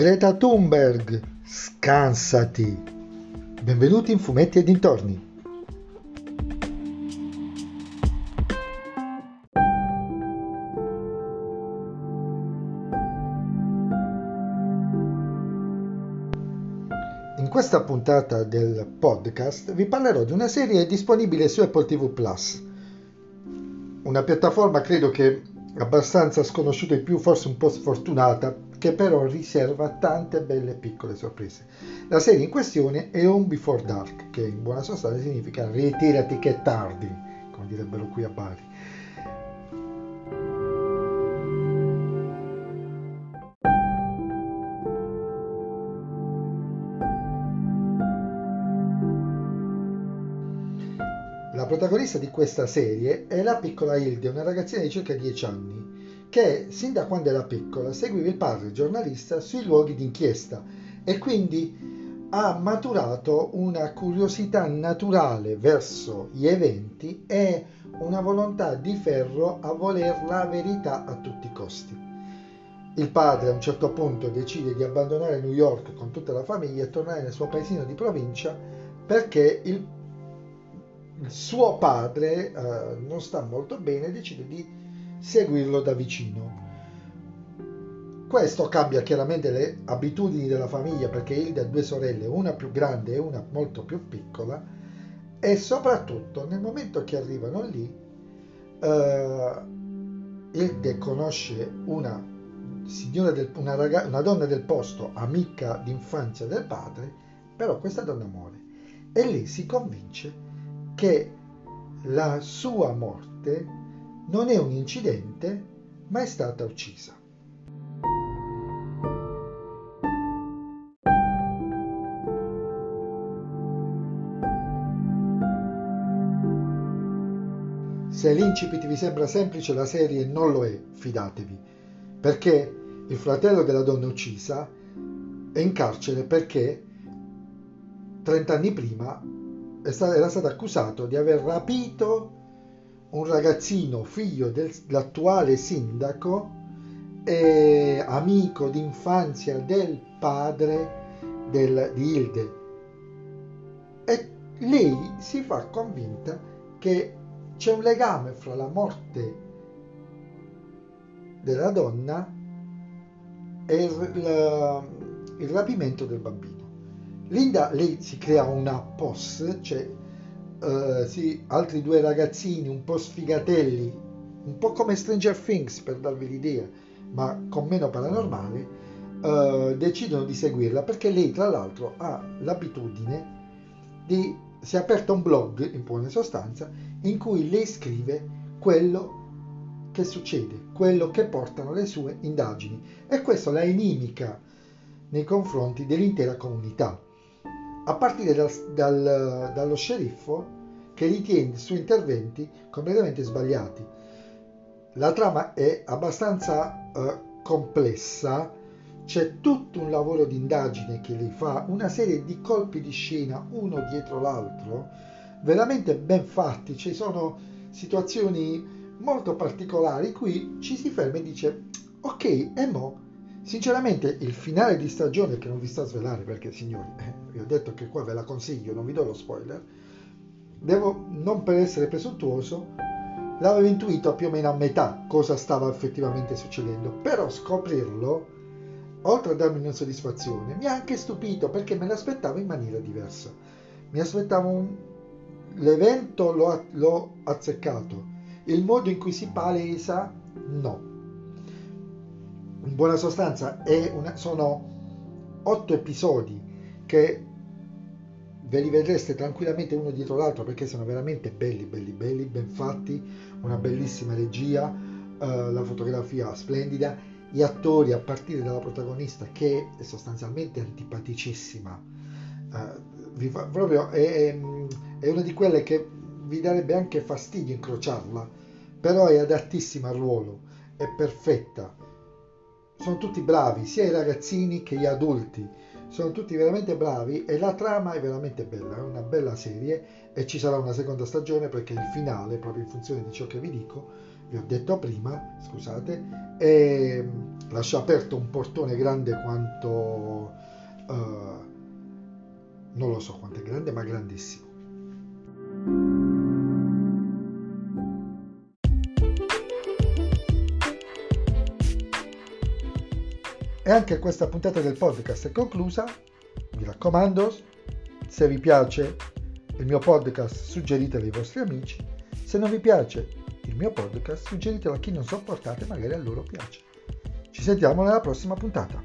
Greta Thunberg, scansati. Benvenuti in Fumetti e dintorni. In questa puntata del podcast vi parlerò di una serie disponibile su Apple TV Plus, una piattaforma credo che abbastanza sconosciuta e più, forse un po' sfortunata, che però riserva tante belle piccole sorprese. La serie in questione è Home Before Dark, che in buona sostanza significa ritirati che tardi, come direbbero qui a Bari. Protagonista di questa serie è la piccola Hilde, una ragazzina di circa 10 anni, che sin da quando era piccola seguiva il padre giornalista sui luoghi d'inchiesta e quindi ha maturato una curiosità naturale verso gli eventi e una volontà di ferro a voler la verità a tutti i costi. Il padre a un certo punto decide di abbandonare New York con tutta la famiglia e tornare nel suo paesino di provincia perché il suo padre eh, non sta molto bene e decide di seguirlo da vicino. Questo cambia chiaramente le abitudini della famiglia perché Hilde ha due sorelle, una più grande e una molto più piccola e soprattutto nel momento che arrivano lì eh, Hilde conosce una del, una, raga, una donna del posto, amica d'infanzia del padre, però questa donna muore e lì si convince che la sua morte non è un incidente, ma è stata uccisa. Se l'incipit vi sembra semplice, la serie non lo è, fidatevi, perché il fratello della donna uccisa è in carcere perché 30 anni prima era stato accusato di aver rapito un ragazzino figlio dell'attuale sindaco e amico d'infanzia del padre del, di Hilde. E lei si fa convinta che c'è un legame fra la morte della donna e il, il rapimento del bambino. Linda, lei si crea una POS, cioè uh, sì, altri due ragazzini un po' sfigatelli, un po' come Stranger Things per darvi l'idea, ma con meno paranormale, uh, decidono di seguirla perché lei tra l'altro ha l'abitudine di, si è aperto un blog in buona sostanza in cui lei scrive quello che succede, quello che portano le sue indagini. E questo la inimica nei confronti dell'intera comunità a partire dal, dal, dallo sceriffo che ritiene i suoi interventi completamente sbagliati. La trama è abbastanza uh, complessa, c'è tutto un lavoro di indagine che lei fa, una serie di colpi di scena uno dietro l'altro, veramente ben fatti, ci sono situazioni molto particolari, qui ci si ferma e dice ok, e mo' Sinceramente il finale di stagione che non vi sta a svelare perché signori, eh, vi ho detto che qua ve la consiglio, non vi do lo spoiler, devo, non per essere presuntuoso, l'avevo intuito più o meno a metà cosa stava effettivamente succedendo, però scoprirlo, oltre a darmi una soddisfazione, mi ha anche stupito perché me l'aspettavo in maniera diversa. Mi aspettavo un... l'evento l'ho, l'ho azzeccato, il modo in cui si palesa no in buona sostanza una, sono otto episodi che ve li vedreste tranquillamente uno dietro l'altro perché sono veramente belli, belli, belli, ben fatti, una bellissima regia, uh, la fotografia splendida, gli attori a partire dalla protagonista che è sostanzialmente antipaticissima, uh, fa, proprio è, è una di quelle che vi darebbe anche fastidio incrociarla, però è adattissima al ruolo, è perfetta sono tutti bravi, sia i ragazzini che gli adulti, sono tutti veramente bravi e la trama è veramente bella, è una bella serie e ci sarà una seconda stagione perché il finale, proprio in funzione di ciò che vi dico, vi ho detto prima, scusate, e lascia aperto un portone grande quanto uh, non lo so quanto è grande ma grandissimo e anche questa puntata del podcast è conclusa. Mi raccomando se vi piace il mio podcast suggeritelo ai vostri amici. Se non vi piace il mio podcast suggeritelo a chi non sopportate magari a loro piace. Ci sentiamo nella prossima puntata.